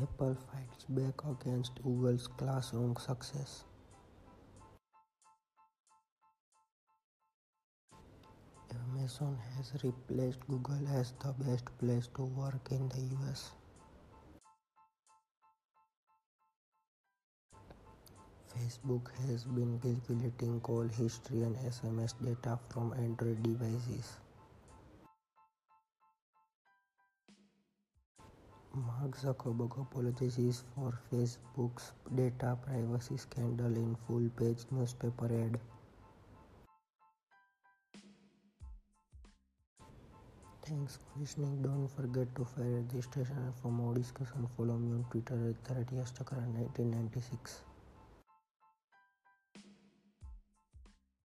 Apple fights back against Google's Classroom success. Amazon has replaced Google as the best place to work in the US. Facebook has been calculating call history and SMS data from Android devices. Mark Zuckerberg apologizes for Facebook's data privacy scandal in full-page newspaper ad. Thanks for listening. Don't forget to fire registration for more discussion follow me on Twitter at 30 1996.